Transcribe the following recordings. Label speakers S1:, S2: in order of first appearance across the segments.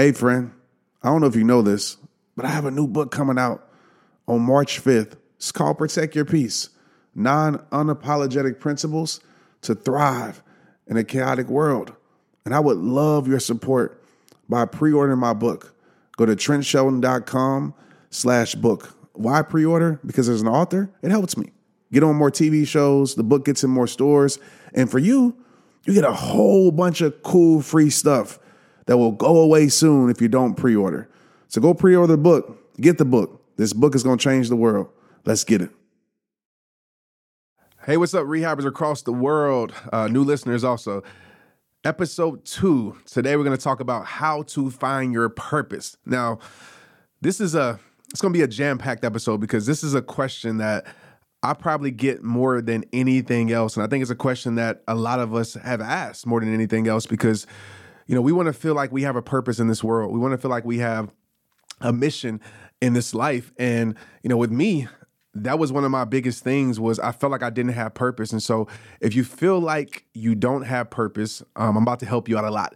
S1: Hey, friend, I don't know if you know this, but I have a new book coming out on March 5th. It's called Protect Your Peace Nine Unapologetic Principles to Thrive in a Chaotic World. And I would love your support by pre ordering my book. Go to trentshelton.com slash book. Why pre order? Because as an author, it helps me. Get on more TV shows, the book gets in more stores. And for you, you get a whole bunch of cool free stuff that will go away soon if you don't pre order. So go pre order the book, get the book. This book is going to change the world. Let's get it. Hey, what's up, rehabbers across the world? Uh, new listeners also. Episode two. Today we're going to talk about how to find your purpose. Now, this is a it's going to be a jam-packed episode because this is a question that I probably get more than anything else and I think it's a question that a lot of us have asked more than anything else because you know, we want to feel like we have a purpose in this world. We want to feel like we have a mission in this life and you know, with me, that was one of my biggest things was I felt like I didn't have purpose. And so if you feel like you don't have purpose, um, I'm about to help you out a lot.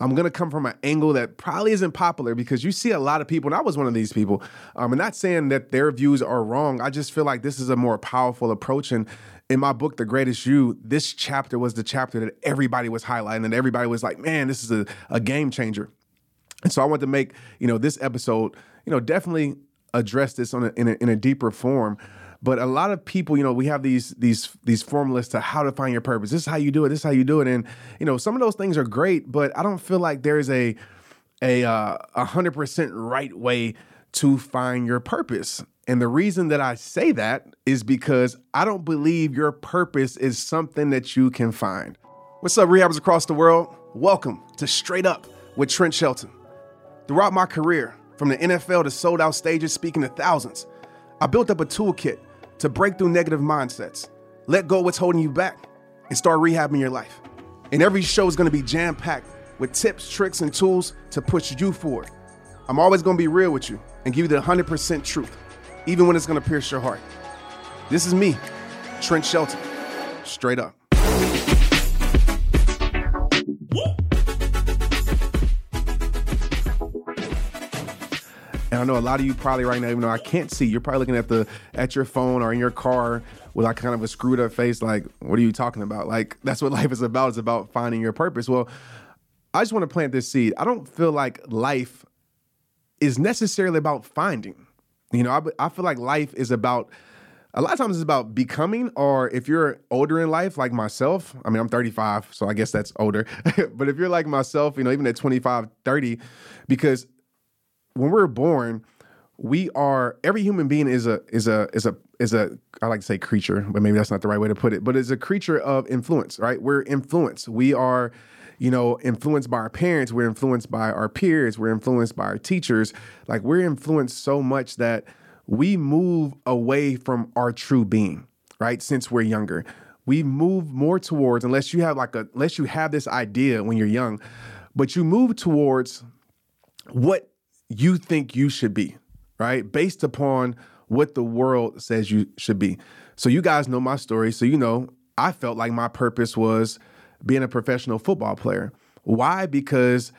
S1: I'm gonna come from an angle that probably isn't popular because you see a lot of people, and I was one of these people. Um, I'm not saying that their views are wrong. I just feel like this is a more powerful approach. And in my book, The Greatest You, this chapter was the chapter that everybody was highlighting, and everybody was like, "Man, this is a, a game changer." And so I want to make you know this episode, you know, definitely address this on a, in, a, in a deeper form. But a lot of people, you know, we have these these these formulas to how to find your purpose. This is how you do it. This is how you do it. And you know, some of those things are great, but I don't feel like there's a a uh, a hundred percent right way to find your purpose. And the reason that I say that is because I don't believe your purpose is something that you can find. What's up, rehabbers across the world? Welcome to Straight Up with Trent Shelton. Throughout my career, from the NFL to sold out stages speaking to thousands, I built up a toolkit to break through negative mindsets, let go what's holding you back, and start rehabbing your life. And every show is gonna be jam packed with tips, tricks, and tools to push you forward. I'm always gonna be real with you and give you the 100% truth, even when it's gonna pierce your heart. This is me, Trent Shelton, straight up. And I know a lot of you probably right now, even though I can't see, you're probably looking at the at your phone or in your car with like kind of a screwed up face, like, what are you talking about? Like, that's what life is about. It's about finding your purpose. Well, I just want to plant this seed. I don't feel like life is necessarily about finding. You know, I, I feel like life is about a lot of times it's about becoming, or if you're older in life, like myself, I mean, I'm 35, so I guess that's older. but if you're like myself, you know, even at 25, 30, because when we're born, we are every human being is a is a is a is a I like to say creature, but maybe that's not the right way to put it, but it's a creature of influence, right? We're influenced. We are you know, influenced by our parents, we're influenced by our peers, we're influenced by our teachers. Like we're influenced so much that we move away from our true being, right? Since we're younger. We move more towards, unless you have like a, unless you have this idea when you're young, but you move towards what you think you should be, right? Based upon what the world says you should be. So you guys know my story. So you know, I felt like my purpose was being a professional football player. Why? Because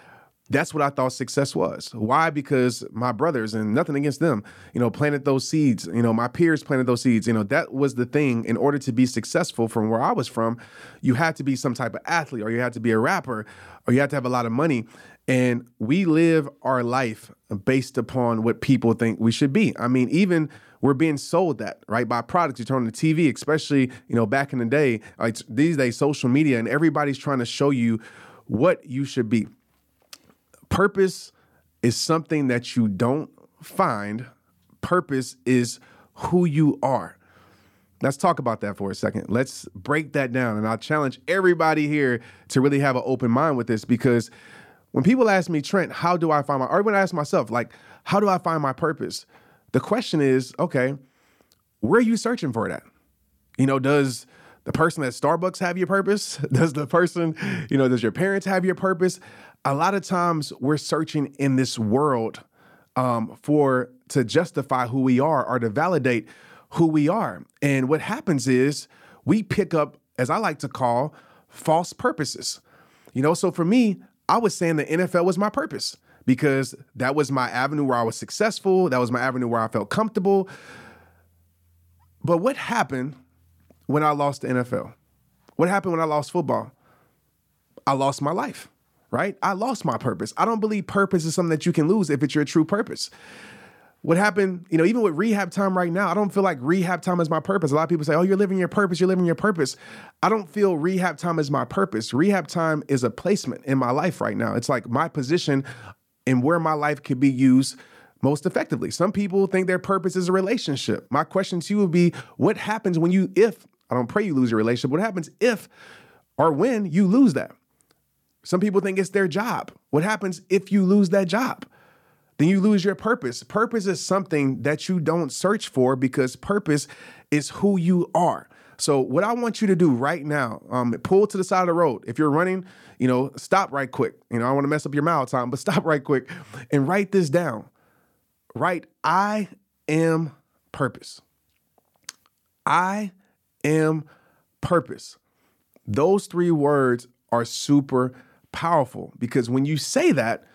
S1: that's what I thought success was. Why? Because my brothers and nothing against them, you know, planted those seeds. You know, my peers planted those seeds. You know, that was the thing. In order to be successful from where I was from, you had to be some type of athlete, or you had to be a rapper, or you had to have a lot of money. And we live our life based upon what people think we should be. I mean, even we're being sold that, right? By products. You turn on the TV, especially, you know, back in the day, like these days, social media, and everybody's trying to show you what you should be. Purpose is something that you don't find. Purpose is who you are. Let's talk about that for a second. Let's break that down. And I'll challenge everybody here to really have an open mind with this because when people ask me, Trent, how do I find my, or when I ask myself, like, how do I find my purpose? The question is, okay, where are you searching for that? You know, does the person at Starbucks have your purpose? Does the person, you know, does your parents have your purpose? A lot of times we're searching in this world um, for to justify who we are or to validate who we are. And what happens is we pick up, as I like to call, false purposes. You know, so for me, I was saying the NFL was my purpose because that was my avenue where I was successful. That was my avenue where I felt comfortable. But what happened when I lost the NFL? What happened when I lost football? I lost my life, right? I lost my purpose. I don't believe purpose is something that you can lose if it's your true purpose. What happened, you know, even with rehab time right now, I don't feel like rehab time is my purpose. A lot of people say, oh, you're living your purpose, you're living your purpose. I don't feel rehab time is my purpose. Rehab time is a placement in my life right now. It's like my position and where my life could be used most effectively. Some people think their purpose is a relationship. My question to you would be what happens when you, if, I don't pray you lose your relationship, what happens if or when you lose that? Some people think it's their job. What happens if you lose that job? Then you lose your purpose. Purpose is something that you don't search for because purpose is who you are. So what I want you to do right now, um, pull to the side of the road. If you're running, you know, stop right quick. You know, I want to mess up your mile time, but stop right quick and write this down. Write, I am purpose. I am purpose. Those three words are super powerful because when you say that,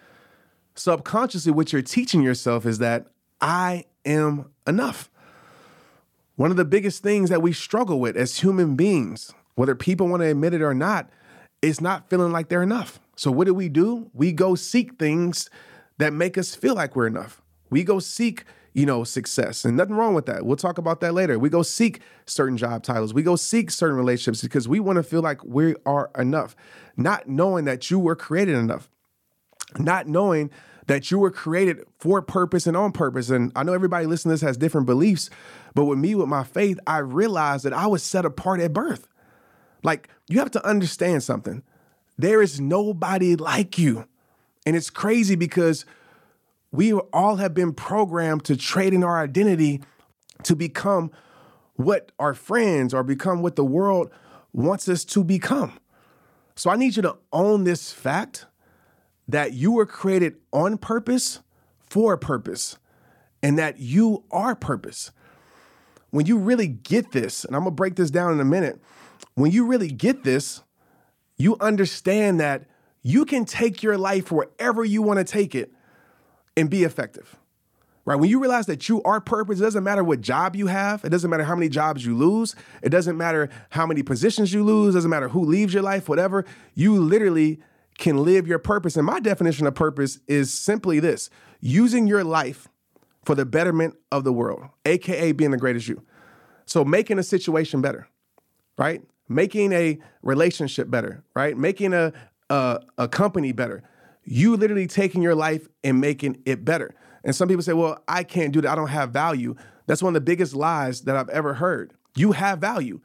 S1: subconsciously, what you're teaching yourself is that I am enough. One of the biggest things that we struggle with as human beings, whether people want to admit it or not, is not feeling like they're enough. So, what do we do? We go seek things that make us feel like we're enough. We go seek, you know, success, and nothing wrong with that. We'll talk about that later. We go seek certain job titles. We go seek certain relationships because we want to feel like we are enough, not knowing that you were created enough, not knowing that you were created for purpose and on purpose. And I know everybody listening to this has different beliefs, but with me, with my faith, I realized that I was set apart at birth. Like, you have to understand something. There is nobody like you. And it's crazy because we all have been programmed to trade in our identity to become what our friends or become what the world wants us to become. So I need you to own this fact that you were created on purpose for a purpose and that you are purpose. When you really get this, and I'm gonna break this down in a minute, when you really get this, you understand that you can take your life wherever you wanna take it and be effective. Right? When you realize that you are purpose, it doesn't matter what job you have, it doesn't matter how many jobs you lose, it doesn't matter how many positions you lose, it doesn't matter who leaves your life, whatever. You literally can live your purpose. And my definition of purpose is simply this using your life for the betterment of the world, AKA being the greatest you. So making a situation better, right? Making a relationship better, right? Making a, a, a company better. You literally taking your life and making it better. And some people say, well, I can't do that. I don't have value. That's one of the biggest lies that I've ever heard. You have value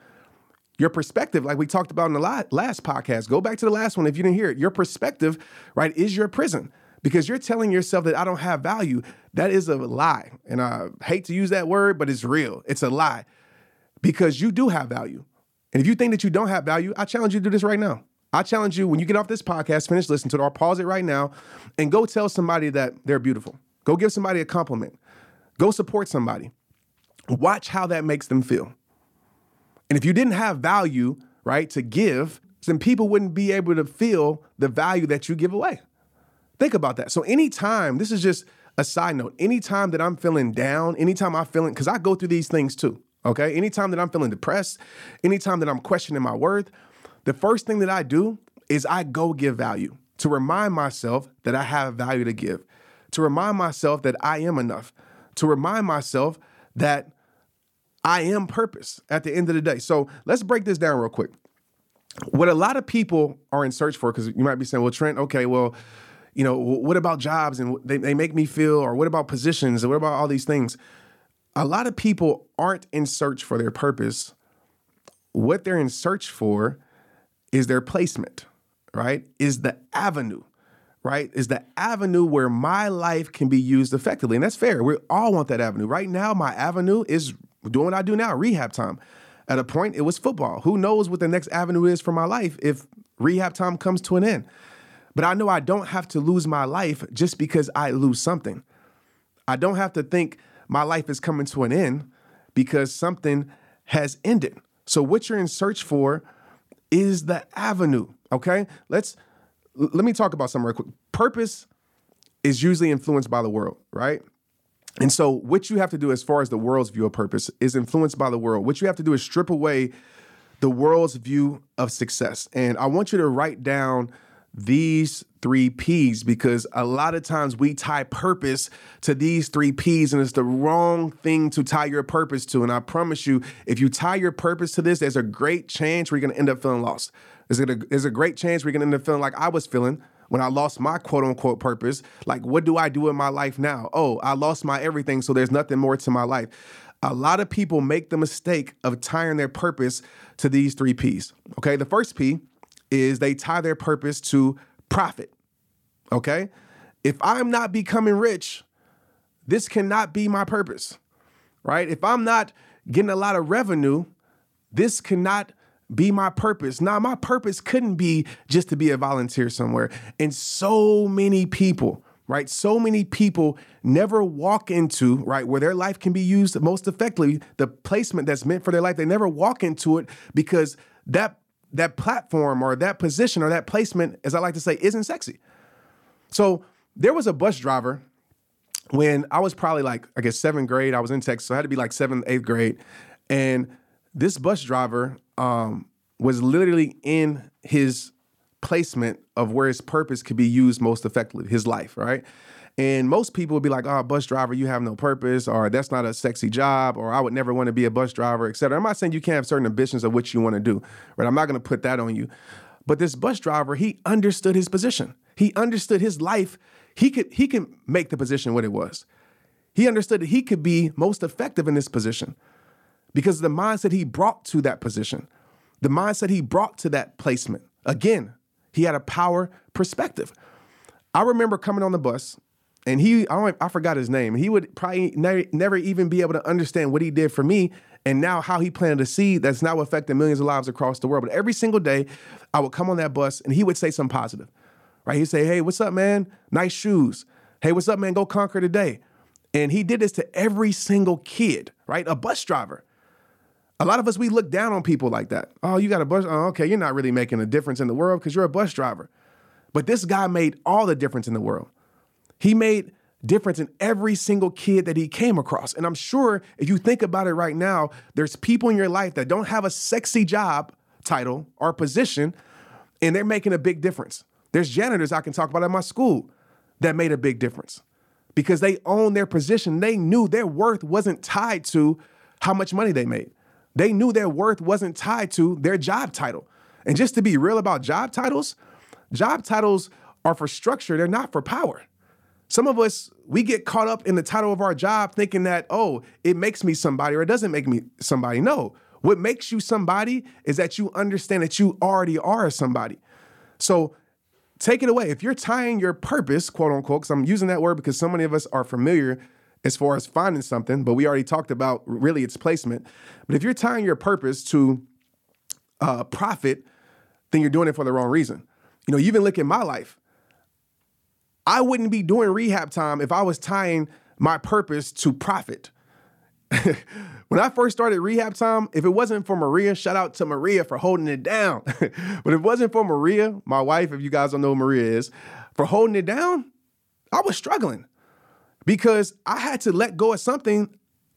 S1: your perspective, like we talked about in the last podcast, go back to the last one if you didn't hear it. Your perspective, right, is your prison because you're telling yourself that I don't have value. That is a lie. And I hate to use that word, but it's real. It's a lie because you do have value. And if you think that you don't have value, I challenge you to do this right now. I challenge you when you get off this podcast, finish listening to it or pause it right now and go tell somebody that they're beautiful. Go give somebody a compliment. Go support somebody. Watch how that makes them feel. And if you didn't have value, right, to give, then people wouldn't be able to feel the value that you give away. Think about that. So anytime, this is just a side note, anytime that I'm feeling down, anytime I'm feeling, because I go through these things too. Okay. Anytime that I'm feeling depressed, anytime that I'm questioning my worth, the first thing that I do is I go give value to remind myself that I have value to give, to remind myself that I am enough, to remind myself that I am purpose at the end of the day. So let's break this down real quick. What a lot of people are in search for, because you might be saying, well, Trent, okay, well, you know, what about jobs and they, they make me feel, or what about positions, or what about all these things? A lot of people aren't in search for their purpose. What they're in search for is their placement, right? Is the avenue, right? Is the avenue where my life can be used effectively. And that's fair. We all want that avenue. Right now, my avenue is doing what I do now, rehab time. At a point, it was football. Who knows what the next avenue is for my life if rehab time comes to an end? But I know I don't have to lose my life just because I lose something. I don't have to think my life is coming to an end because something has ended. So what you're in search for is the avenue, okay? Let's let me talk about something real quick. Purpose is usually influenced by the world, right? And so, what you have to do as far as the world's view of purpose is influenced by the world. What you have to do is strip away the world's view of success. And I want you to write down these three P's because a lot of times we tie purpose to these three P's and it's the wrong thing to tie your purpose to. And I promise you, if you tie your purpose to this, there's a great chance we're gonna end up feeling lost. There's a, there's a great chance we're gonna end up feeling like I was feeling when I lost my quote unquote purpose. Like, what do I do in my life now? Oh, I lost my everything, so there's nothing more to my life. A lot of people make the mistake of tying their purpose to these three P's. Okay, the first P is they tie their purpose to profit. Okay? If I'm not becoming rich, this cannot be my purpose, right? If I'm not getting a lot of revenue, this cannot be my purpose. Now, my purpose couldn't be just to be a volunteer somewhere. And so many people, right? So many people never walk into, right, where their life can be used most effectively, the placement that's meant for their life. They never walk into it because that that platform or that position or that placement, as I like to say, isn't sexy. So there was a bus driver when I was probably like, I guess seventh grade. I was in Texas, so I had to be like seventh, eighth grade. And this bus driver um, was literally in his placement of where his purpose could be used most effectively, his life, right? And most people would be like, oh, bus driver, you have no purpose, or that's not a sexy job, or I would never want to be a bus driver, et cetera. I'm not saying you can't have certain ambitions of what you want to do, right? I'm not going to put that on you. But this bus driver, he understood his position. He understood his life. He could he could make the position what it was. He understood that he could be most effective in this position because the mindset he brought to that position, the mindset he brought to that placement. Again, he had a power perspective. I remember coming on the bus and he I I forgot his name. He would probably never, never even be able to understand what he did for me and now how he planted a seed that's now affecting millions of lives across the world. But every single day, I would come on that bus and he would say something positive. Right? He'd say, "Hey, what's up, man? Nice shoes. Hey, what's up, man? Go conquer today." And he did this to every single kid, right? A bus driver. A lot of us we look down on people like that. Oh, you got a bus? Oh, okay, you're not really making a difference in the world because you're a bus driver. But this guy made all the difference in the world. He made difference in every single kid that he came across. And I'm sure if you think about it right now, there's people in your life that don't have a sexy job title or position, and they're making a big difference. There's janitors I can talk about at my school that made a big difference because they own their position. They knew their worth wasn't tied to how much money they made. They knew their worth wasn't tied to their job title. And just to be real about job titles, job titles are for structure, they're not for power. Some of us, we get caught up in the title of our job thinking that, oh, it makes me somebody or it doesn't make me somebody. No, what makes you somebody is that you understand that you already are somebody. So take it away. If you're tying your purpose, quote unquote, because I'm using that word because so many of us are familiar as far as finding something, but we already talked about really its placement. But if you're tying your purpose to uh, profit, then you're doing it for the wrong reason. You know, you even look at my life. I wouldn't be doing rehab time if I was tying my purpose to profit. when I first started rehab time, if it wasn't for Maria, shout out to Maria for holding it down. but if it wasn't for Maria, my wife, if you guys don't know who Maria is, for holding it down, I was struggling because I had to let go of something,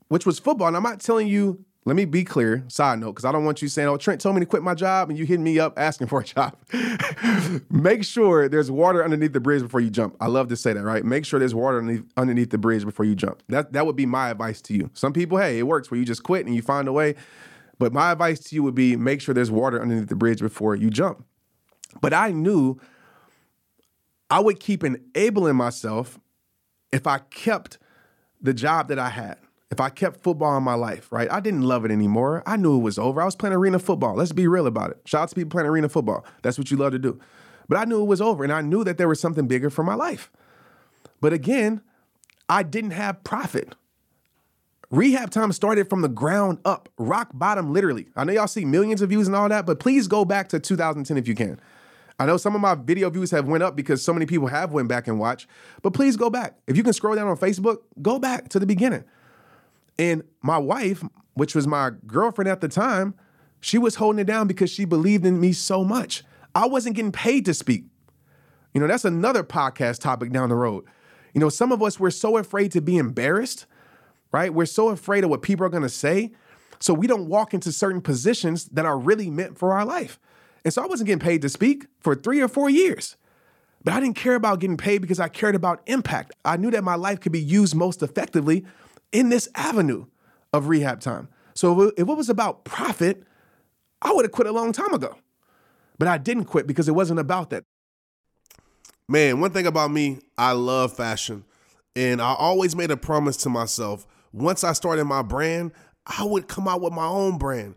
S1: which was football. And I'm not telling you let me be clear, side note, because I don't want you saying, oh, Trent told me to quit my job and you hitting me up asking for a job. Make sure there's water underneath the bridge before you jump. I love to say that, right? Make sure there's water underneath, underneath the bridge before you jump. That, that would be my advice to you. Some people, hey, it works where you just quit and you find a way. But my advice to you would be make sure there's water underneath the bridge before you jump. But I knew I would keep enabling myself if I kept the job that I had if I kept football in my life, right? I didn't love it anymore. I knew it was over. I was playing arena football. Let's be real about it. Shout out to people playing arena football. That's what you love to do. But I knew it was over and I knew that there was something bigger for my life. But again, I didn't have profit. Rehab time started from the ground up, rock bottom, literally. I know y'all see millions of views and all that, but please go back to 2010 if you can. I know some of my video views have went up because so many people have went back and watched, but please go back. If you can scroll down on Facebook, go back to the beginning. And my wife, which was my girlfriend at the time, she was holding it down because she believed in me so much. I wasn't getting paid to speak. You know, that's another podcast topic down the road. You know, some of us, we're so afraid to be embarrassed, right? We're so afraid of what people are going to say. So we don't walk into certain positions that are really meant for our life. And so I wasn't getting paid to speak for three or four years. But I didn't care about getting paid because I cared about impact. I knew that my life could be used most effectively in this avenue of rehab time. So if it was about profit, I would have quit a long time ago. But I didn't quit because it wasn't about that.
S2: Man, one thing about me, I love fashion. And I always made a promise to myself once I started my brand, I would come out with my own brand.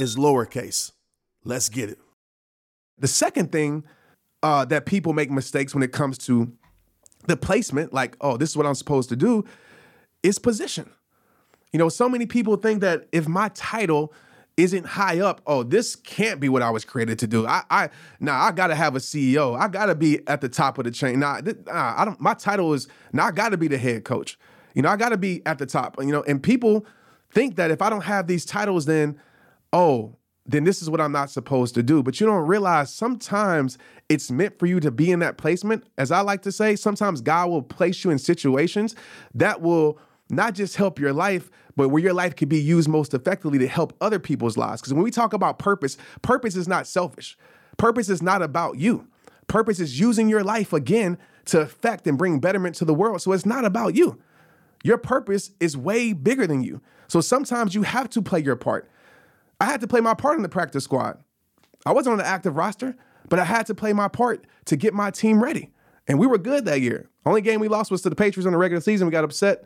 S2: is lowercase. Let's get it.
S1: The second thing uh, that people make mistakes when it comes to the placement, like, oh, this is what I'm supposed to do, is position. You know, so many people think that if my title isn't high up, oh, this can't be what I was created to do. I, I now nah, I gotta have a CEO. I gotta be at the top of the chain. Nah, nah I don't. My title is now. Nah, I gotta be the head coach. You know, I gotta be at the top. You know, and people think that if I don't have these titles, then oh, then this is what I'm not supposed to do. But you don't realize sometimes it's meant for you to be in that placement. As I like to say, sometimes God will place you in situations that will not just help your life, but where your life can be used most effectively to help other people's lives. Because when we talk about purpose, purpose is not selfish. Purpose is not about you. Purpose is using your life again to affect and bring betterment to the world. So it's not about you. Your purpose is way bigger than you. So sometimes you have to play your part. I had to play my part in the practice squad. I wasn't on the active roster, but I had to play my part to get my team ready. And we were good that year. Only game we lost was to the Patriots in the regular season. We got upset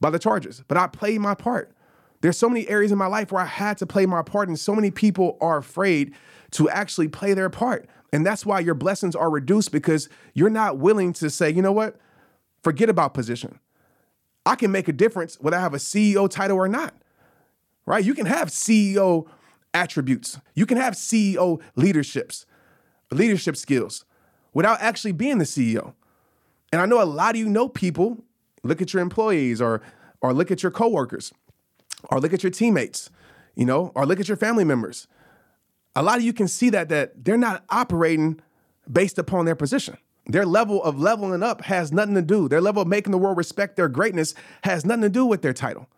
S1: by the Chargers, but I played my part. There's so many areas in my life where I had to play my part, and so many people are afraid to actually play their part. And that's why your blessings are reduced because you're not willing to say, you know what? Forget about position. I can make a difference whether I have a CEO title or not right? You can have CEO attributes, you can have CEO leaderships, leadership skills without actually being the CEO. And I know a lot of you know people, look at your employees or or look at your coworkers or look at your teammates, you know, or look at your family members. A lot of you can see that that they're not operating based upon their position. Their level of leveling up has nothing to do. Their level of making the world respect their greatness has nothing to do with their title.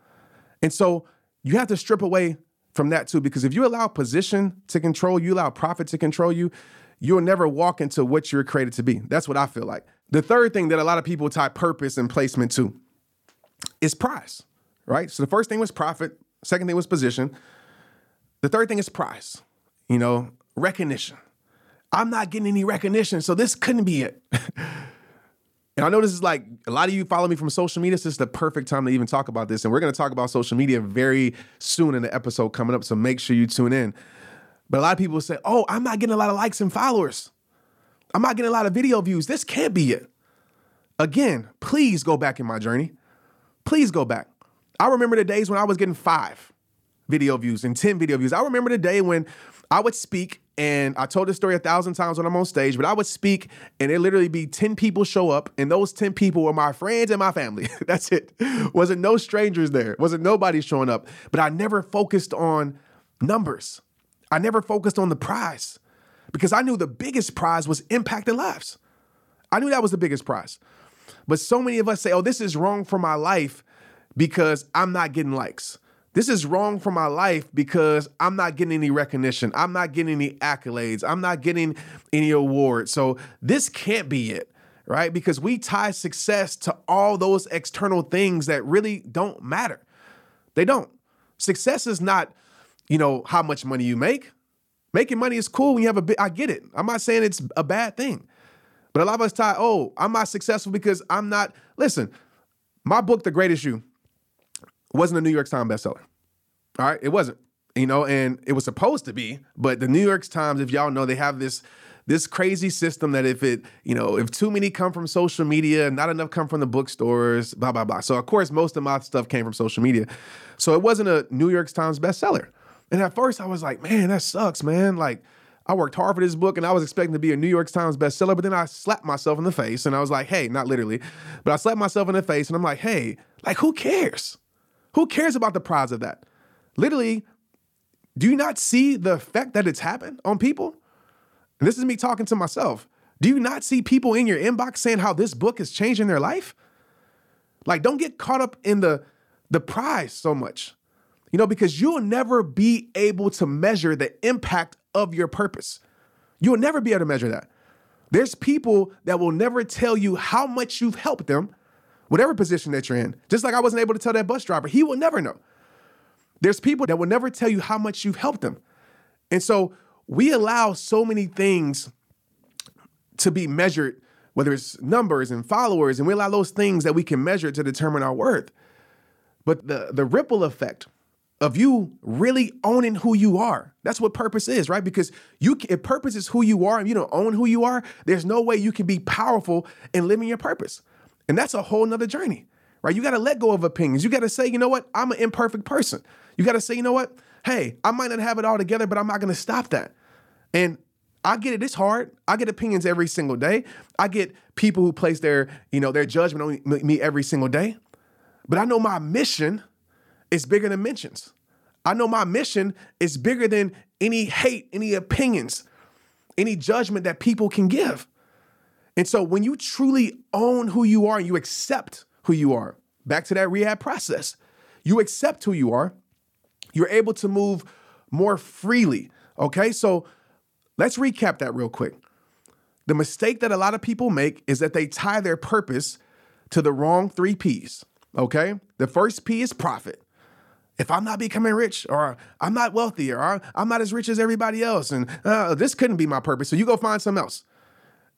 S1: And so you have to strip away from that too, because if you allow position to control you, allow profit to control you, you'll never walk into what you're created to be. That's what I feel like. The third thing that a lot of people tie purpose and placement to is price, right? So the first thing was profit, second thing was position. The third thing is price, you know, recognition. I'm not getting any recognition, so this couldn't be it. and I know this is like a lot of you follow me from social media. So this is the perfect time to even talk about this. And we're going to talk about social media very soon in the episode coming up. So make sure you tune in. But a lot of people say, oh, I'm not getting a lot of likes and followers. I'm not getting a lot of video views. This can't be it. Again, please go back in my journey. Please go back. I remember the days when I was getting five video views and 10 video views. I remember the day when I would speak and I told this story a thousand times when I'm on stage, but I would speak and it literally be 10 people show up, and those 10 people were my friends and my family. That's it. Wasn't no strangers there. Wasn't nobody showing up. But I never focused on numbers. I never focused on the prize because I knew the biggest prize was impacting lives. I knew that was the biggest prize. But so many of us say, oh, this is wrong for my life because I'm not getting likes. This is wrong for my life because I'm not getting any recognition. I'm not getting any accolades. I'm not getting any awards. So this can't be it, right? Because we tie success to all those external things that really don't matter. They don't. Success is not you know, how much money you make. Making money is cool when you have a bit. I get it. I'm not saying it's a bad thing. But a lot of us tie, oh, I'm not successful because I'm not. Listen, my book, The Greatest You, wasn't a New York Times bestseller. All right, it wasn't. You know, and it was supposed to be, but the New York Times, if y'all know, they have this this crazy system that if it, you know, if too many come from social media, and not enough come from the bookstores, blah blah blah. So of course, most of my stuff came from social media. So it wasn't a New York Times bestseller. And at first I was like, man, that sucks, man. Like, I worked hard for this book and I was expecting to be a New York Times bestseller, but then I slapped myself in the face and I was like, hey, not literally, but I slapped myself in the face and I'm like, hey, like, who cares? Who cares about the prize of that? Literally, do you not see the effect that it's happened on people? And this is me talking to myself. Do you not see people in your inbox saying how this book is changing their life? Like, don't get caught up in the the prize so much. You know, because you'll never be able to measure the impact of your purpose. You'll never be able to measure that. There's people that will never tell you how much you've helped them, whatever position that you're in. Just like I wasn't able to tell that bus driver, he will never know. There's people that will never tell you how much you've helped them. And so we allow so many things to be measured, whether it's numbers and followers, and we allow those things that we can measure to determine our worth. But the, the ripple effect of you really owning who you are. That's what purpose is, right? Because you if purpose is who you are and you don't own who you are, there's no way you can be powerful in living your purpose. And that's a whole nother journey, right? You got to let go of opinions. You got to say, you know what? I'm an imperfect person. You got to say, you know what? Hey, I might not have it all together, but I'm not going to stop that. And I get it. It's hard. I get opinions every single day. I get people who place their, you know, their judgment on me every single day. But I know my mission is bigger than mentions. I know my mission is bigger than any hate, any opinions, any judgment that people can give. And so when you truly own who you are and you accept who you are, back to that rehab process, you accept who you are, you're able to move more freely. Okay, so let's recap that real quick. The mistake that a lot of people make is that they tie their purpose to the wrong three P's. Okay, the first P is profit if I'm not becoming rich or I'm not wealthy or I'm not as rich as everybody else and uh, this couldn't be my purpose. So you go find something else.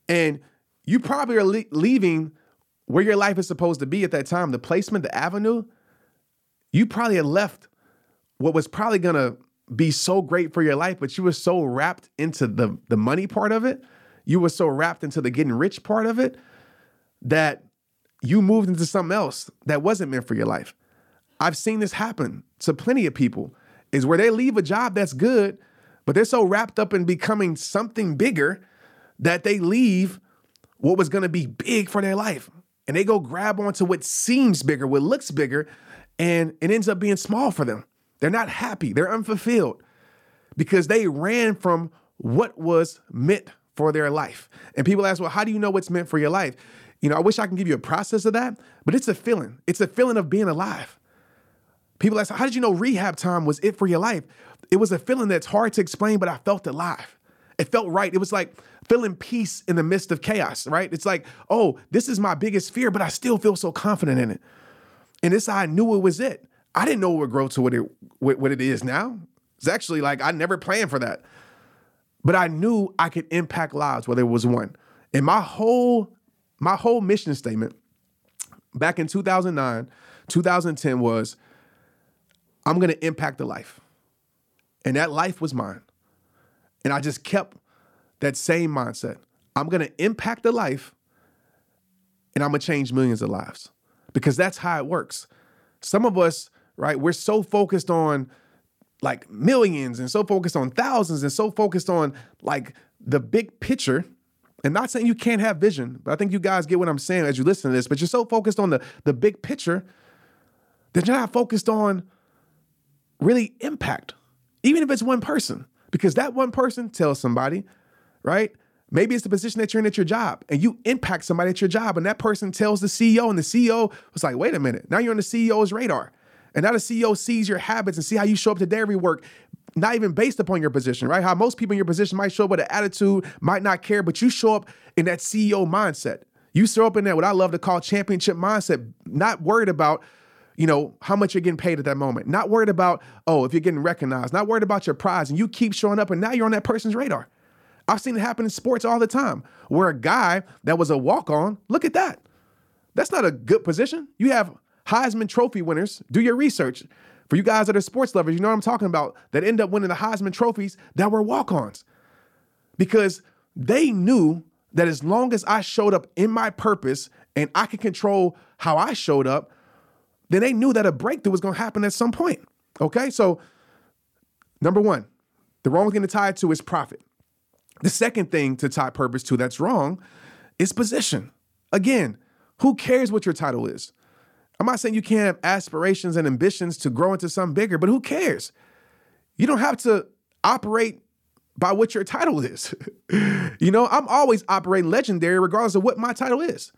S1: And you probably are le- leaving where your life is supposed to be at that time, the placement, the avenue. You probably had left what was probably to be so great for your life, but you were so wrapped into the, the money part of it. You were so wrapped into the getting rich part of it that you moved into something else that wasn't meant for your life. I've seen this happen to plenty of people is where they leave a job that's good, but they're so wrapped up in becoming something bigger that they leave what was going to be big for their life. And they go grab onto what seems bigger, what looks bigger, and it ends up being small for them. They're not happy, they're unfulfilled because they ran from what was meant for their life. And people ask, well, how do you know what's meant for your life? You know, I wish I can give you a process of that, but it's a feeling. It's a feeling of being alive. People ask, how did you know rehab time was it for your life? It was a feeling that's hard to explain, but I felt alive. It felt right. It was like feeling peace in the midst of chaos, right? It's like, oh, this is my biggest fear, but I still feel so confident in it. And this I knew it was it. I didn't know it would grow to what it what, it is now. It's actually like I never planned for that. But I knew I could impact lives, whether it was one. And my whole my whole mission statement back in 2009, 2010 was I'm going to impact the life. And that life was mine. And I just kept that same mindset. I'm going to impact the life and I'm going to change millions of lives because that's how it works. Some of us, right, we're so focused on like millions and so focused on thousands and so focused on like the big picture. And not saying you can't have vision, but I think you guys get what I'm saying as you listen to this, but you're so focused on the, the big picture that you're not focused on really impact, even if it's one person, because that one person tells somebody, right? Maybe it's the position that you're in at your job and you impact somebody at your job, and that person tells the CEO, and the CEO was like, wait a minute, now you're on the CEO's radar. And now the CEO sees your habits and see how you show up to dairy work, not even based upon your position, right? How most people in your position might show up with an attitude, might not care, but you show up in that CEO mindset. You show up in that what I love to call championship mindset, not worried about you know, how much you're getting paid at that moment. Not worried about, oh, if you're getting recognized, not worried about your prize. And you keep showing up and now you're on that person's radar. I've seen it happen in sports all the time where a guy that was a walk on, look at that. That's not a good position. You have Heisman Trophy winners. Do your research. For you guys that are sports lovers, you know what I'm talking about, that end up winning the Heisman trophies that were walk ons. Because they knew that as long as I showed up in my purpose and I could control how I showed up, then they knew that a breakthrough was going to happen at some point. Okay, so number one, the wrong thing to tie it to is profit. The second thing to tie purpose to that's wrong is position. Again, who cares what your title is? I'm not saying you can't have aspirations and ambitions to grow into something bigger, but who cares? You don't have to operate by what your title is. you know, I'm always operating legendary regardless of what my title is.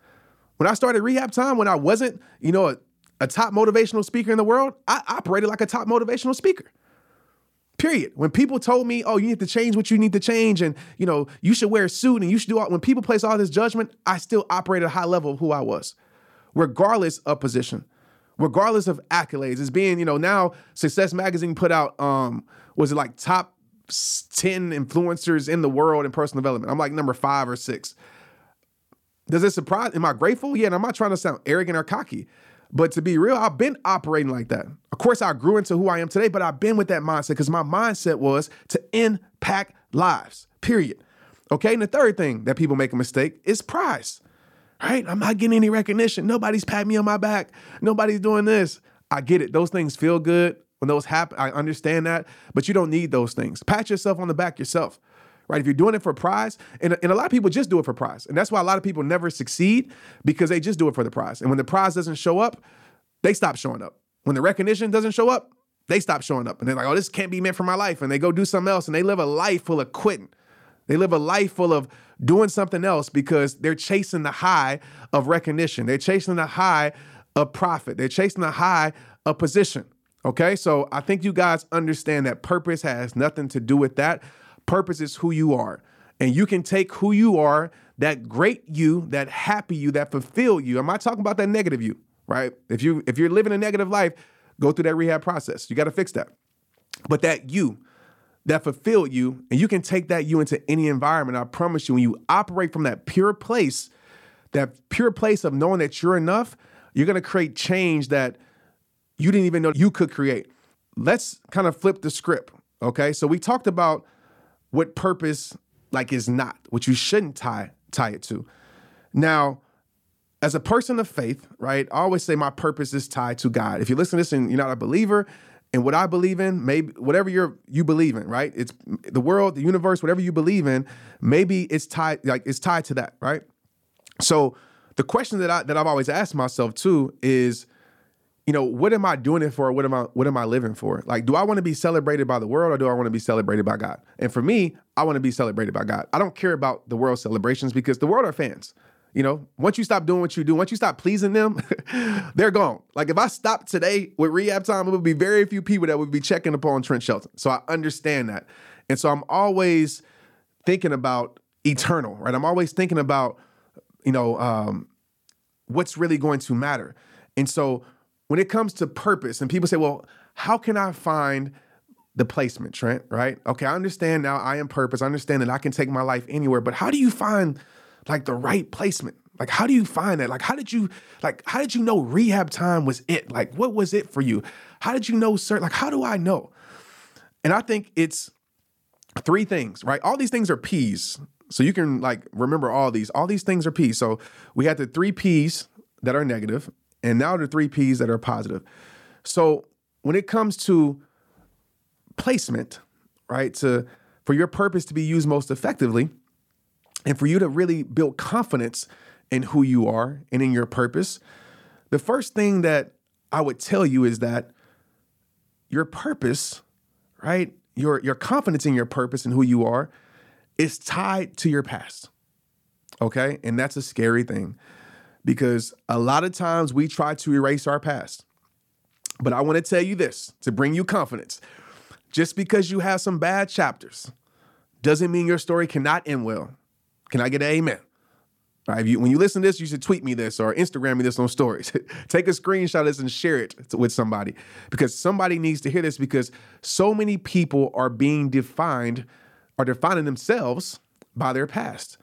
S1: When I started rehab time, when I wasn't, you know, a, a top motivational speaker in the world, I operated like a top motivational speaker. Period. When people told me, "Oh, you need to change what you need to change," and you know, you should wear a suit and you should do all, when people place all this judgment, I still operated at a high level of who I was, regardless of position, regardless of accolades. It's being, you know, now Success Magazine put out, um, was it like top ten influencers in the world in personal development? I'm like number five or six. Does it surprise? Am I grateful? Yeah, and I'm not trying to sound arrogant or cocky. But to be real, I've been operating like that. Of course, I grew into who I am today, but I've been with that mindset because my mindset was to impact lives, period. Okay. And the third thing that people make a mistake is prize, right? I'm not getting any recognition. Nobody's patting me on my back. Nobody's doing this. I get it. Those things feel good when those happen. I understand that, but you don't need those things. Pat yourself on the back yourself right? If you're doing it for a prize, and, and a lot of people just do it for prize. And that's why a lot of people never succeed because they just do it for the prize. And when the prize doesn't show up, they stop showing up. When the recognition doesn't show up, they stop showing up. And they're like, oh, this can't be meant for my life. And they go do something else and they live a life full of quitting. They live a life full of doing something else because they're chasing the high of recognition. They're chasing the high of profit. They're chasing the high of position. Okay, so I think you guys understand that purpose has nothing to do with that. Purpose is who you are. And you can take who you are, that great you, that happy you, that fulfill you. I'm not talking about that negative you, right? If you if you're living a negative life, go through that rehab process. You got to fix that. But that you, that fulfill you, and you can take that you into any environment. I promise you, when you operate from that pure place, that pure place of knowing that you're enough, you're gonna create change that you didn't even know you could create. Let's kind of flip the script. Okay. So we talked about what purpose like is not, what you shouldn't tie tie it to. Now, as a person of faith, right, I always say my purpose is tied to God. If you listen to this and you're not a believer, and what I believe in, maybe whatever you're you believe in, right? It's the world, the universe, whatever you believe in, maybe it's tied like it's tied to that, right? So the question that I that I've always asked myself too is you know, what am I doing it for? What am I what am I living for? Like, do I want to be celebrated by the world or do I want to be celebrated by God? And for me, I want to be celebrated by God. I don't care about the world celebrations because the world are fans. You know, once you stop doing what you do, once you stop pleasing them, they're gone. Like if I stopped today with rehab time, it would be very few people that would be checking upon Trent Shelton. So I understand that. And so I'm always thinking about, eternal, right? I'm always thinking about, you know, um, what's really going to matter. And so when it comes to purpose, and people say, well, how can I find the placement, Trent, right? Okay, I understand now I am purpose. I understand that I can take my life anywhere, but how do you find like the right placement? Like how do you find that? Like how did you like how did you know rehab time was it? Like what was it for you? How did you know sir? Like how do I know? And I think it's three things, right? All these things are P's. So you can like remember all these. All these things are P's. So we had the three P's that are negative, and now the three P's that are positive. So when it comes to placement, right? To for your purpose to be used most effectively and for you to really build confidence in who you are and in your purpose, the first thing that I would tell you is that your purpose, right? Your your confidence in your purpose and who you are is tied to your past. Okay? And that's a scary thing because a lot of times we try to erase our past. But I want to tell you this to bring you confidence. Just because you have some bad chapters doesn't mean your story cannot end well. Can I get an amen? All right, you, when you listen to this, you should tweet me this or Instagram me this on stories. Take a screenshot of this and share it with somebody because somebody needs to hear this because so many people are being defined, are defining themselves by their past.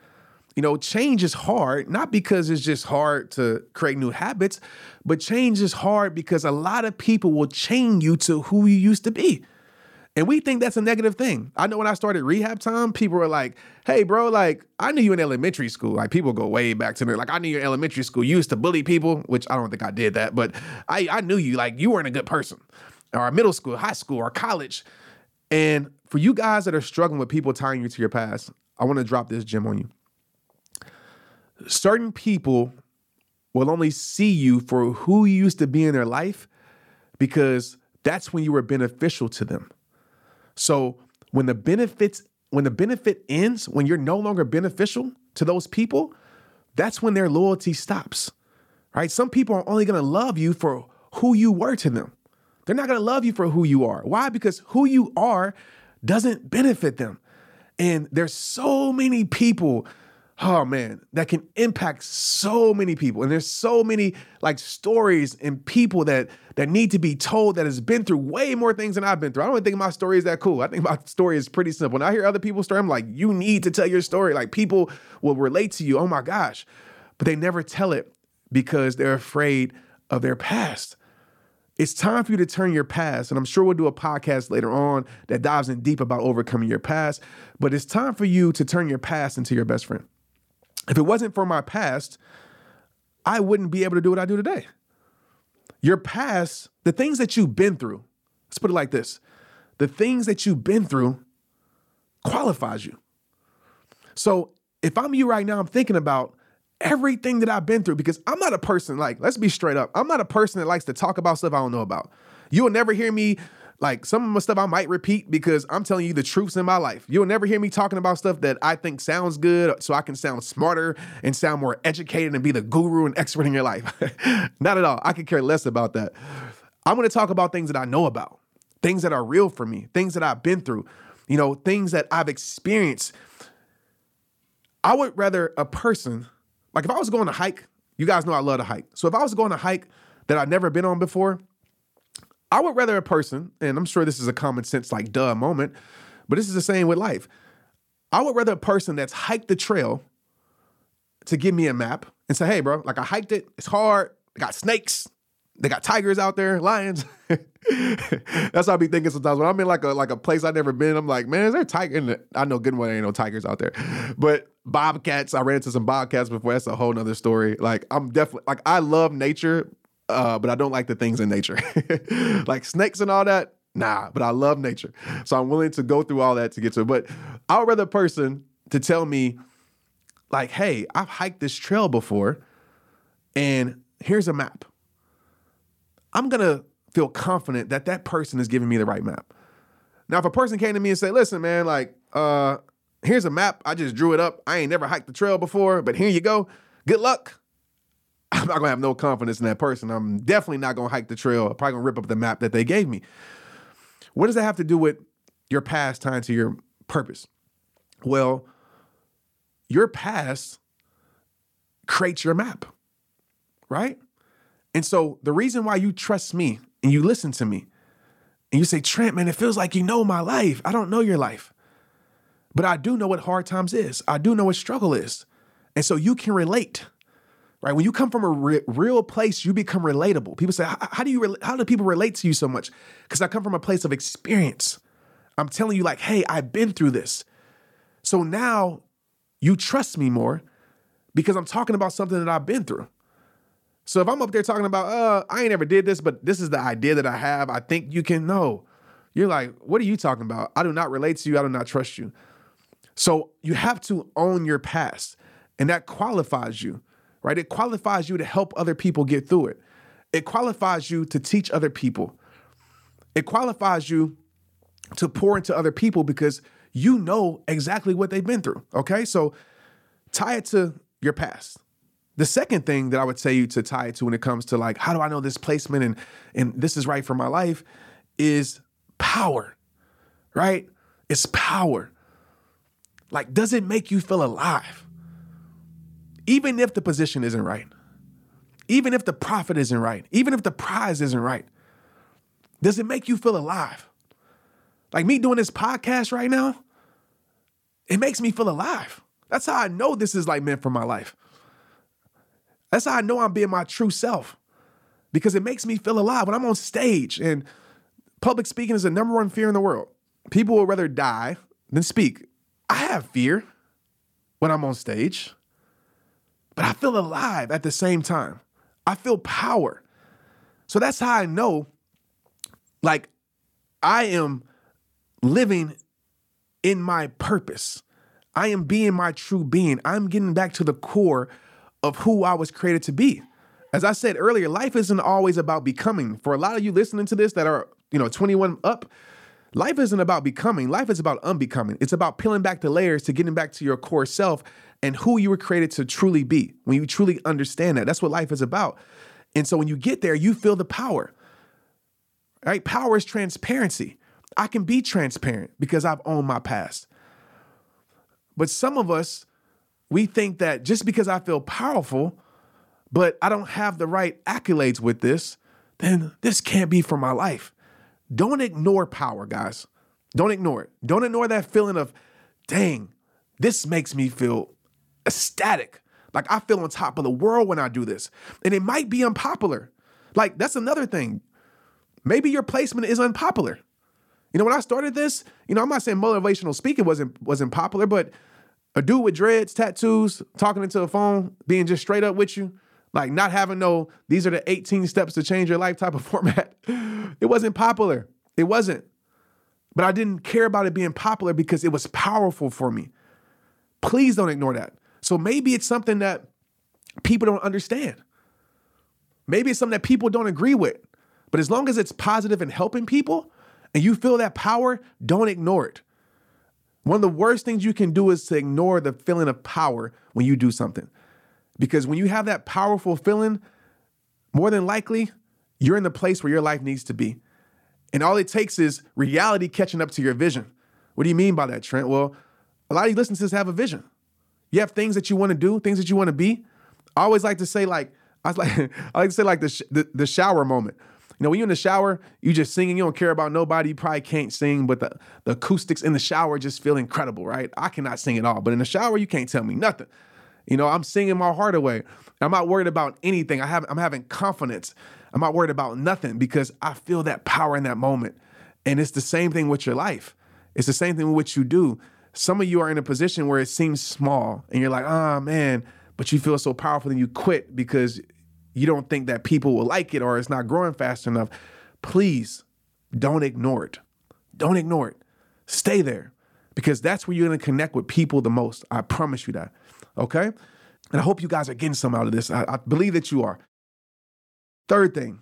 S1: You know, change is hard, not because it's just hard to create new habits, but change is hard because a lot of people will chain you to who you used to be. And we think that's a negative thing. I know when I started rehab time, people were like, hey, bro, like, I knew you in elementary school. Like, people go way back to me. Like, I knew you in elementary school. You used to bully people, which I don't think I did that, but I, I knew you. Like, you weren't a good person. Or middle school, high school, or college. And for you guys that are struggling with people tying you to your past, I want to drop this gem on you. Certain people will only see you for who you used to be in their life because that's when you were beneficial to them. So when the benefits when the benefit ends, when you're no longer beneficial to those people, that's when their loyalty stops. Right? Some people are only going to love you for who you were to them. They're not going to love you for who you are. Why? Because who you are doesn't benefit them. And there's so many people oh man, that can impact so many people. And there's so many like stories and people that that need to be told that has been through way more things than I've been through. I don't think my story is that cool. I think my story is pretty simple. When I hear other people's story, I'm like, you need to tell your story. Like people will relate to you. Oh my gosh. But they never tell it because they're afraid of their past. It's time for you to turn your past, and I'm sure we'll do a podcast later on that dives in deep about overcoming your past. But it's time for you to turn your past into your best friend. If it wasn't for my past, I wouldn't be able to do what I do today. Your past, the things that you've been through, let's put it like this the things that you've been through qualifies you. So if I'm you right now, I'm thinking about everything that I've been through because I'm not a person like, let's be straight up, I'm not a person that likes to talk about stuff I don't know about. You will never hear me like some of my stuff I might repeat because I'm telling you the truths in my life. You'll never hear me talking about stuff that I think sounds good so I can sound smarter and sound more educated and be the guru and expert in your life. Not at all. I could care less about that. I'm going to talk about things that I know about, things that are real for me, things that I've been through, you know, things that I've experienced. I would rather a person, like if I was going to hike, you guys know I love to hike. So if I was going to hike that I've never been on before, I would rather a person, and I'm sure this is a common sense, like duh moment, but this is the same with life. I would rather a person that's hiked the trail to give me a map and say, hey, bro, like I hiked it, it's hard, they got snakes, they got tigers out there, lions. That's what I be thinking sometimes. When I'm in like a like a place I've never been, I'm like, man, is there tiger? I know good one ain't no tigers out there. But bobcats, I ran into some bobcats before. That's a whole nother story. Like I'm definitely like I love nature, uh, but I don't like the things in nature, like snakes and all that. Nah, but I love nature, so I'm willing to go through all that to get to it. But I would rather a person to tell me, like, hey, I've hiked this trail before, and here's a map. I'm gonna feel confident that that person is giving me the right map. Now, if a person came to me and said, "Listen, man, like, uh, here's a map. I just drew it up. I ain't never hiked the trail before, but here you go. Good luck." I'm not gonna have no confidence in that person. I'm definitely not gonna hike the trail. I'm probably gonna rip up the map that they gave me. What does that have to do with your past tying to your purpose? Well, your past creates your map, right? And so the reason why you trust me and you listen to me and you say, Trent, man, it feels like you know my life. I don't know your life. But I do know what hard times is. I do know what struggle is. And so you can relate, right? When you come from a re- real place, you become relatable. People say, how do you, re- how do people relate to you so much? Because I come from a place of experience. I'm telling you like, hey, I've been through this. So now you trust me more because I'm talking about something that I've been through. So if I'm up there talking about, uh, I ain't ever did this, but this is the idea that I have, I think you can know. You're like, what are you talking about? I do not relate to you. I do not trust you. So you have to own your past, and that qualifies you, right? It qualifies you to help other people get through it. It qualifies you to teach other people. It qualifies you to pour into other people because you know exactly what they've been through. Okay. So tie it to your past. The second thing that I would say you to tie it to when it comes to like, how do I know this placement and and this is right for my life is power. Right? It's power. Like, does it make you feel alive? Even if the position isn't right, even if the profit isn't right, even if the prize isn't right, does it make you feel alive? Like me doing this podcast right now, it makes me feel alive. That's how I know this is like meant for my life. That's how I know I'm being my true self because it makes me feel alive when I'm on stage and public speaking is the number one fear in the world. People will rather die than speak. I have fear when I'm on stage, but I feel alive at the same time. I feel power. So that's how I know, like, I am living in my purpose. I am being my true being. I'm getting back to the core of who I was created to be. As I said earlier, life isn't always about becoming. For a lot of you listening to this that are, you know, 21 up, life isn't about becoming. Life is about unbecoming. It's about peeling back the layers to getting back to your core self and who you were created to truly be. When you truly understand that, that's what life is about. And so when you get there, you feel the power. Right? Power is transparency. I can be transparent because I've owned my past. But some of us, we think that just because I feel powerful, but I don't have the right accolades with this, then this can't be for my life. Don't ignore power, guys. Don't ignore it. Don't ignore that feeling of, dang, this makes me feel ecstatic. Like I feel on top of the world when I do this. And it might be unpopular. Like that's another thing. Maybe your placement is unpopular. You know, when I started this, you know, I'm not saying motivational speaking wasn't wasn't popular, but a dude with dreads, tattoos, talking into a phone, being just straight up with you, like not having no, these are the 18 steps to change your life type of format. It wasn't popular. It wasn't. But I didn't care about it being popular because it was powerful for me. Please don't ignore that. So maybe it's something that people don't understand. Maybe it's something that people don't agree with. But as long as it's positive and helping people and you feel that power, don't ignore it. One of the worst things you can do is to ignore the feeling of power when you do something. Because when you have that powerful feeling, more than likely, you're in the place where your life needs to be. And all it takes is reality catching up to your vision. What do you mean by that, Trent? Well, a lot of you listeners have a vision. You have things that you want to do, things that you want to be. I always like to say, like, I like, I like to say, like the, sh- the the shower moment. You know, when you're in the shower, you just singing, you don't care about nobody. You probably can't sing, but the, the acoustics in the shower just feel incredible, right? I cannot sing at all, but in the shower, you can't tell me nothing. You know, I'm singing my heart away. I'm not worried about anything. I have I'm having confidence. I'm not worried about nothing because I feel that power in that moment. And it's the same thing with your life. It's the same thing with what you do. Some of you are in a position where it seems small and you're like, oh man, but you feel so powerful and you quit because you don't think that people will like it or it's not growing fast enough, please don't ignore it. Don't ignore it. Stay there because that's where you're going to connect with people the most. I promise you that. Okay? And I hope you guys are getting some out of this. I, I believe that you are. Third thing,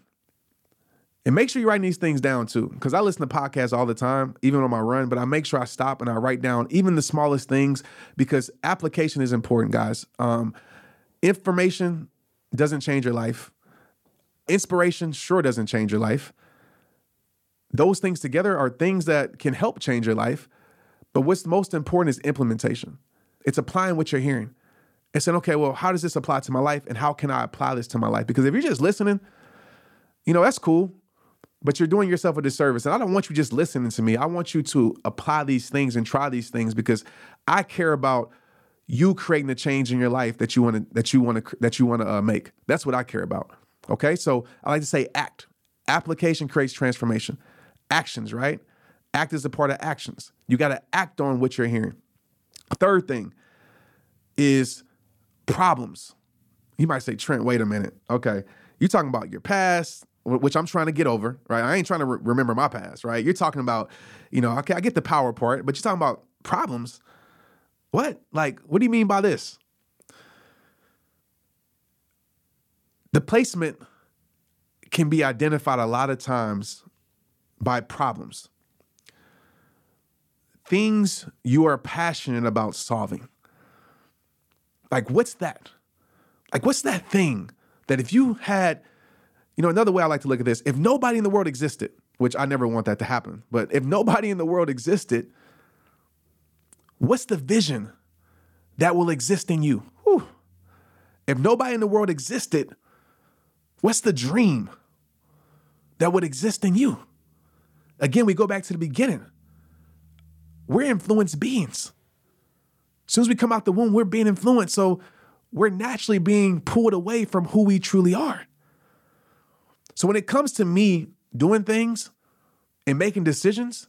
S1: and make sure you're writing these things down too, because I listen to podcasts all the time, even on my run, but I make sure I stop and I write down even the smallest things because application is important, guys. Um, information doesn't change your life. Inspiration sure doesn't change your life. Those things together are things that can help change your life. But what's most important is implementation. It's applying what you're hearing and saying, okay, well, how does this apply to my life and how can I apply this to my life? Because if you're just listening, you know, that's cool, but you're doing yourself a disservice. And I don't want you just listening to me. I want you to apply these things and try these things because I care about you creating the change in your life that you want to that you want to that you want to uh, make. That's what I care about. Okay, so I like to say act. Application creates transformation. Actions, right? Act is a part of actions. You got to act on what you're hearing. Third thing is problems. You might say, Trent, wait a minute. Okay. You're talking about your past, which I'm trying to get over, right? I ain't trying to re- remember my past, right? You're talking about, you know, okay, I get the power part, but you're talking about problems. What? Like, what do you mean by this? The placement can be identified a lot of times by problems. Things you are passionate about solving. Like, what's that? Like, what's that thing that if you had, you know, another way I like to look at this, if nobody in the world existed, which I never want that to happen, but if nobody in the world existed, what's the vision that will exist in you? Whew. If nobody in the world existed, what's the dream that would exist in you? Again, we go back to the beginning. We're influenced beings. As soon as we come out the womb, we're being influenced. So we're naturally being pulled away from who we truly are. So when it comes to me doing things and making decisions,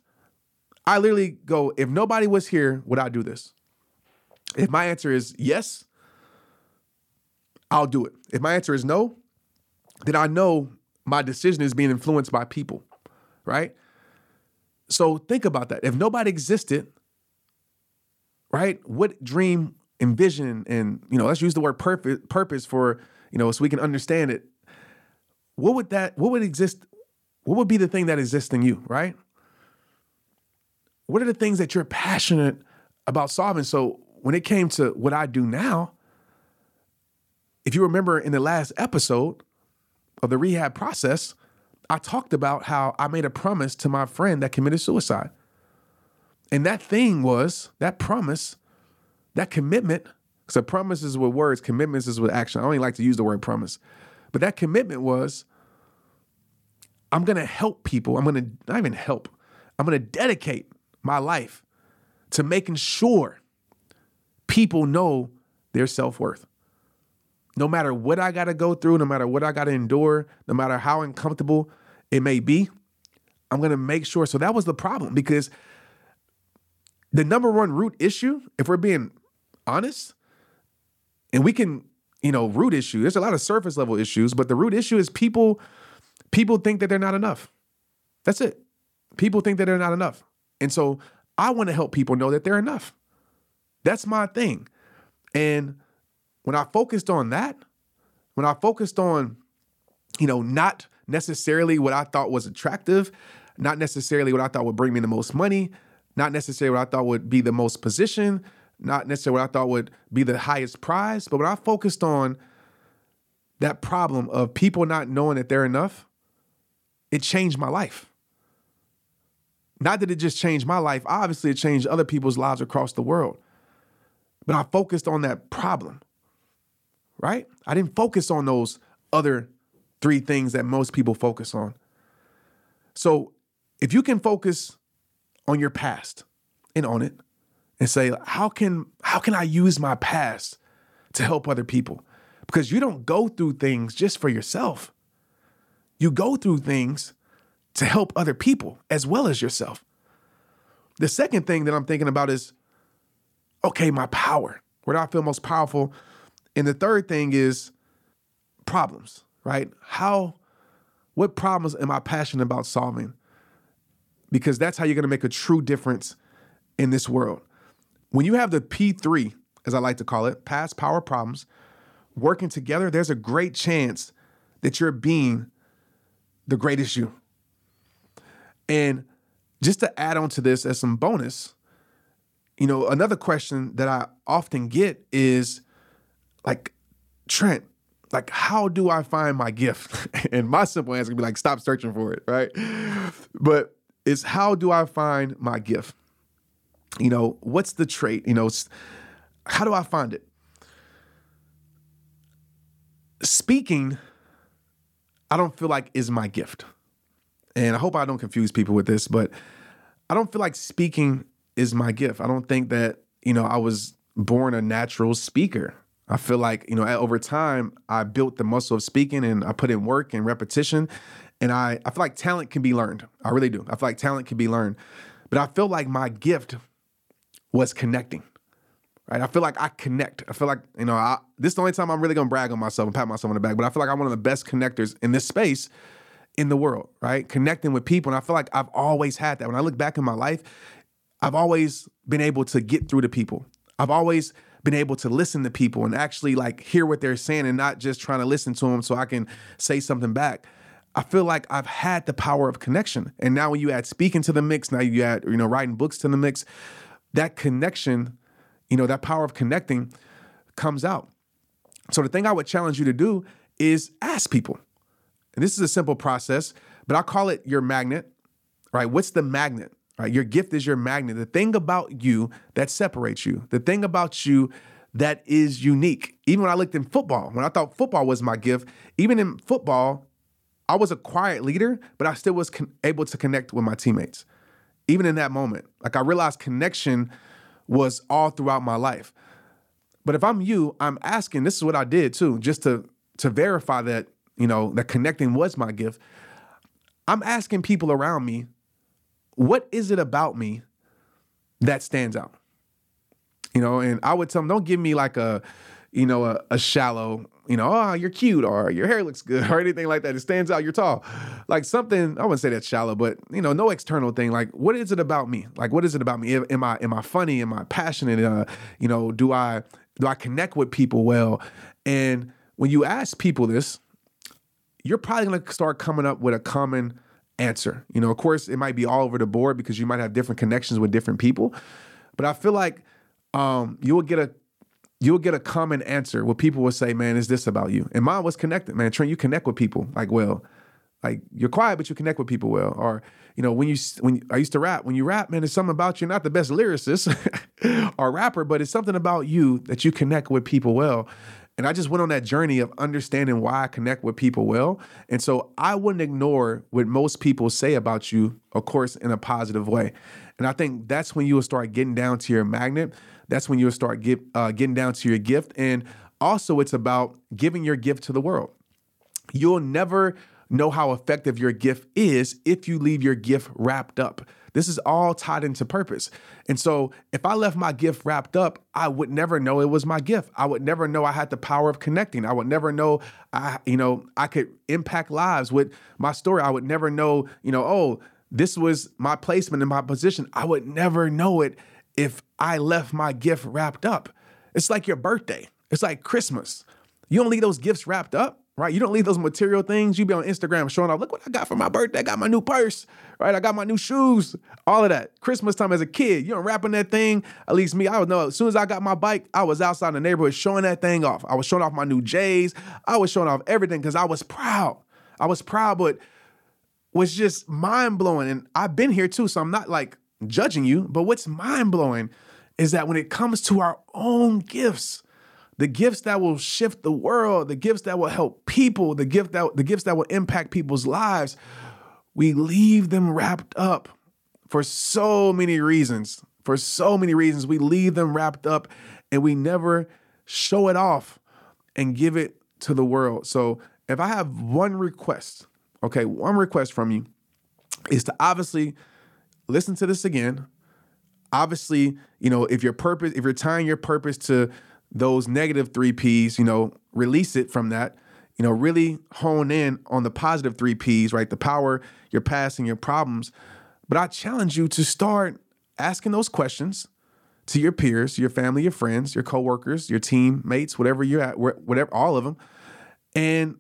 S1: I literally go, if nobody was here, would I do this? If my answer is yes, I'll do it. If my answer is no, then I know my decision is being influenced by people, right? So think about that. If nobody existed, right? What dream and vision and you know, let's use the word purpose purpose for, you know, so we can understand it. What would that what would exist what would be the thing that exists in you, right? What are the things that you're passionate about solving? So when it came to what I do now, if you remember in the last episode of the rehab process, I talked about how I made a promise to my friend that committed suicide. And that thing was that promise, that commitment. So promises is with words, commitments is with action. I don't like to use the word promise. But that commitment was I'm gonna help people. I'm gonna not even help. I'm gonna dedicate my life to making sure people know their self-worth. No matter what I gotta go through, no matter what I gotta endure, no matter how uncomfortable it may be, I'm gonna make sure. So that was the problem because the number one root issue, if we're being honest, and we can, you know, root issue, there's a lot of surface level issues, but the root issue is people people think that they're not enough. That's it. People think that they're not enough. And so I want to help people know that they're enough. That's my thing. And when I focused on that, when I focused on, you know, not necessarily what I thought was attractive, not necessarily what I thought would bring me the most money, not necessarily what I thought would be the most position, not necessarily what I thought would be the highest prize, but when I focused on that problem of people not knowing that they're enough, it changed my life. Not that it just changed my life, obviously, it changed other people's lives across the world. But I focused on that problem, right? I didn't focus on those other three things that most people focus on. So if you can focus on your past and on it and say how can how can I use my past to help other people? Because you don't go through things just for yourself. You go through things to help other people as well as yourself. The second thing that I'm thinking about is okay, my power. Where do I feel most powerful? And the third thing is problems, right? How what problems am I passionate about solving? because that's how you're going to make a true difference in this world. When you have the P3, as I like to call it, past power problems, working together, there's a great chance that you're being the greatest you. And just to add on to this as some bonus, you know, another question that I often get is like, Trent, like, how do I find my gift? and my simple answer would be like, stop searching for it, right? But it's how do I find my gift? You know, what's the trait? You know, how do I find it? Speaking, I don't feel like is my gift. And I hope I don't confuse people with this, but I don't feel like speaking is my gift. I don't think that, you know, I was born a natural speaker. I feel like, you know, over time, I built the muscle of speaking and I put in work and repetition. And I, I feel like talent can be learned. I really do. I feel like talent can be learned. But I feel like my gift was connecting. Right. I feel like I connect. I feel like, you know, I, this is the only time I'm really gonna brag on myself and pat myself on the back, but I feel like I'm one of the best connectors in this space in the world, right? Connecting with people. And I feel like I've always had that. When I look back in my life, I've always been able to get through to people. I've always been able to listen to people and actually like hear what they're saying and not just trying to listen to them so I can say something back. I feel like I've had the power of connection. And now when you add speaking to the mix, now you add, you know, writing books to the mix, that connection, you know, that power of connecting comes out. So the thing I would challenge you to do is ask people. And this is a simple process, but I call it your magnet, right? What's the magnet? Right? Your gift is your magnet. The thing about you that separates you, the thing about you that is unique. Even when I looked in football, when I thought football was my gift, even in football, I was a quiet leader, but I still was con- able to connect with my teammates. Even in that moment, like I realized connection was all throughout my life. But if I'm you, I'm asking, this is what I did too, just to to verify that, you know, that connecting was my gift. I'm asking people around me, what is it about me that stands out? You know, and I would tell them, don't give me like a, you know, a, a shallow, you know, oh, you're cute or your hair looks good or anything like that. It stands out, you're tall. Like something, I wouldn't say that's shallow, but you know, no external thing. Like, what is it about me? Like, what is it about me? Am I am I funny? Am I passionate? Uh, you know, do I do I connect with people well? And when you ask people this, you're probably gonna start coming up with a common answer. You know, of course, it might be all over the board because you might have different connections with different people. But I feel like um, you will get a you'll get a common answer where people will say, "Man, is this about you?" And mine was connected. Man, Trent, you connect with people like well. Like you're quiet, but you connect with people well. Or you know, when you when I used to rap, when you rap, man, there's something about you. Not the best lyricist or rapper, but it's something about you that you connect with people well. And I just went on that journey of understanding why I connect with people well. And so I wouldn't ignore what most people say about you, of course, in a positive way. And I think that's when you will start getting down to your magnet. That's when you'll start get, uh, getting down to your gift. And also, it's about giving your gift to the world. You'll never know how effective your gift is if you leave your gift wrapped up. This is all tied into purpose. And so if I left my gift wrapped up, I would never know it was my gift. I would never know I had the power of connecting. I would never know I, you know, I could impact lives with my story. I would never know, you know, oh, this was my placement in my position. I would never know it if I left my gift wrapped up. It's like your birthday. It's like Christmas. You don't leave those gifts wrapped up right? You don't leave those material things. You be on Instagram showing off, look what I got for my birthday. I got my new purse, right? I got my new shoes, all of that. Christmas time as a kid, you know, wrapping that thing. At least me, I would know as soon as I got my bike, I was outside in the neighborhood showing that thing off. I was showing off my new J's. I was showing off everything because I was proud. I was proud, but was just mind blowing. And I've been here too, so I'm not like judging you, but what's mind blowing is that when it comes to our own gifts, the gifts that will shift the world, the gifts that will help people, the gift that the gifts that will impact people's lives, we leave them wrapped up for so many reasons. For so many reasons, we leave them wrapped up and we never show it off and give it to the world. So, if I have one request, okay, one request from you is to obviously listen to this again. Obviously, you know, if your purpose, if you're tying your purpose to those negative three P's, you know, release it from that, you know, really hone in on the positive three P's, right? The power, your past, and your problems. But I challenge you to start asking those questions to your peers, your family, your friends, your coworkers, your teammates, whatever you're at, whatever, all of them. And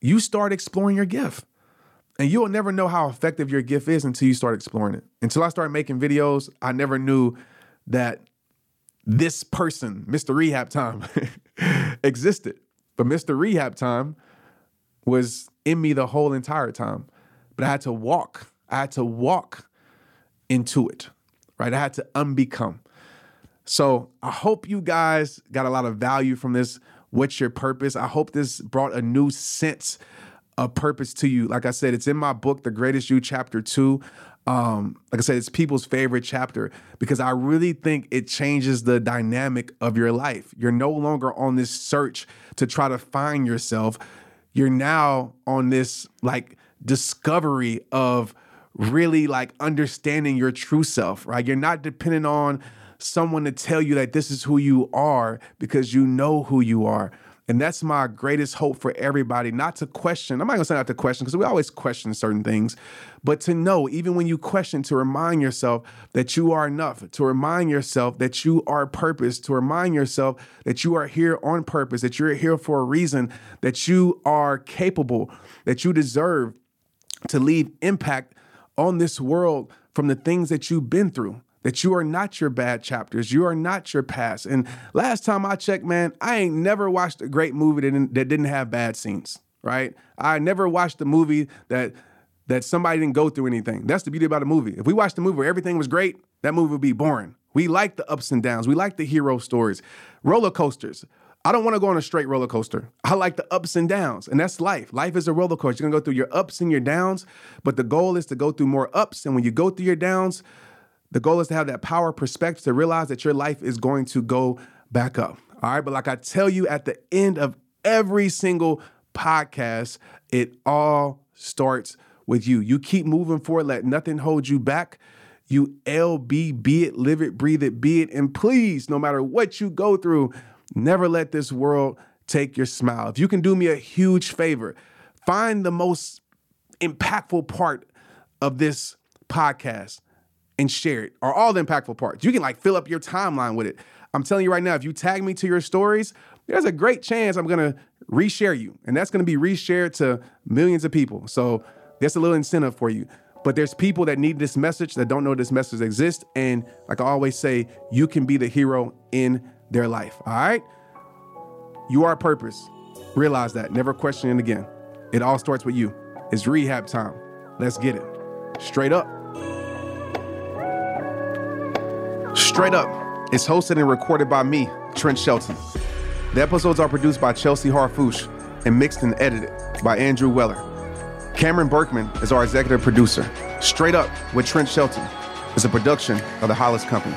S1: you start exploring your gift. And you'll never know how effective your gift is until you start exploring it. Until I started making videos, I never knew that this person, Mr. Rehab Time, existed. But Mr. Rehab Time was in me the whole entire time. But I had to walk. I had to walk into it, right? I had to unbecome. So I hope you guys got a lot of value from this. What's your purpose? I hope this brought a new sense of purpose to you. Like I said, it's in my book, The Greatest You, Chapter Two. Um, like I said, it's people's favorite chapter because I really think it changes the dynamic of your life. You're no longer on this search to try to find yourself. You're now on this like discovery of really like understanding your true self, right? You're not dependent on someone to tell you that this is who you are because you know who you are. And that's my greatest hope for everybody, not to question. I'm not gonna say not to question because we always question certain things, but to know, even when you question, to remind yourself that you are enough, to remind yourself that you are purpose, to remind yourself that you are here on purpose, that you're here for a reason, that you are capable, that you deserve to leave impact on this world from the things that you've been through that you are not your bad chapters. You are not your past. And last time I checked, man, I ain't never watched a great movie that didn't, that didn't have bad scenes, right? I never watched a movie that that somebody didn't go through anything. That's the beauty about a movie. If we watched a movie where everything was great, that movie would be boring. We like the ups and downs. We like the hero stories. Roller coasters. I don't want to go on a straight roller coaster. I like the ups and downs, and that's life. Life is a roller coaster. You're gonna go through your ups and your downs, but the goal is to go through more ups. And when you go through your downs, the goal is to have that power perspective to realize that your life is going to go back up. All right. But like I tell you at the end of every single podcast, it all starts with you. You keep moving forward, let nothing hold you back. You LB, be it, live it, breathe it, be it. And please, no matter what you go through, never let this world take your smile. If you can do me a huge favor, find the most impactful part of this podcast and share it, or all the impactful parts. You can like fill up your timeline with it. I'm telling you right now, if you tag me to your stories, there's a great chance I'm gonna reshare you, and that's gonna be reshared to millions of people. So that's a little incentive for you. But there's people that need this message that don't know this message exists, and like I always say, you can be the hero in their life. All right, you are purpose. Realize that. Never question it again. It all starts with you. It's rehab time. Let's get it. Straight up. Straight Up is hosted and recorded by me, Trent Shelton. The episodes are produced by Chelsea Harfouche and mixed and edited by Andrew Weller. Cameron Berkman is our executive producer. Straight Up with Trent Shelton is a production of the Hollis Company.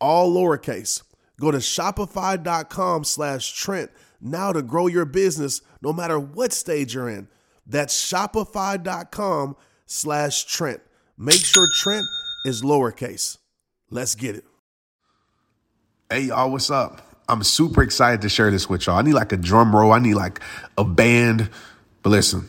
S2: all lowercase. Go to shopify.com slash Trent now to grow your business no matter what stage you're in. That's shopify.com slash Trent. Make sure Trent is lowercase. Let's get it.
S1: Hey, y'all, what's up? I'm super excited to share this with y'all. I need like a drum roll, I need like a band. But listen,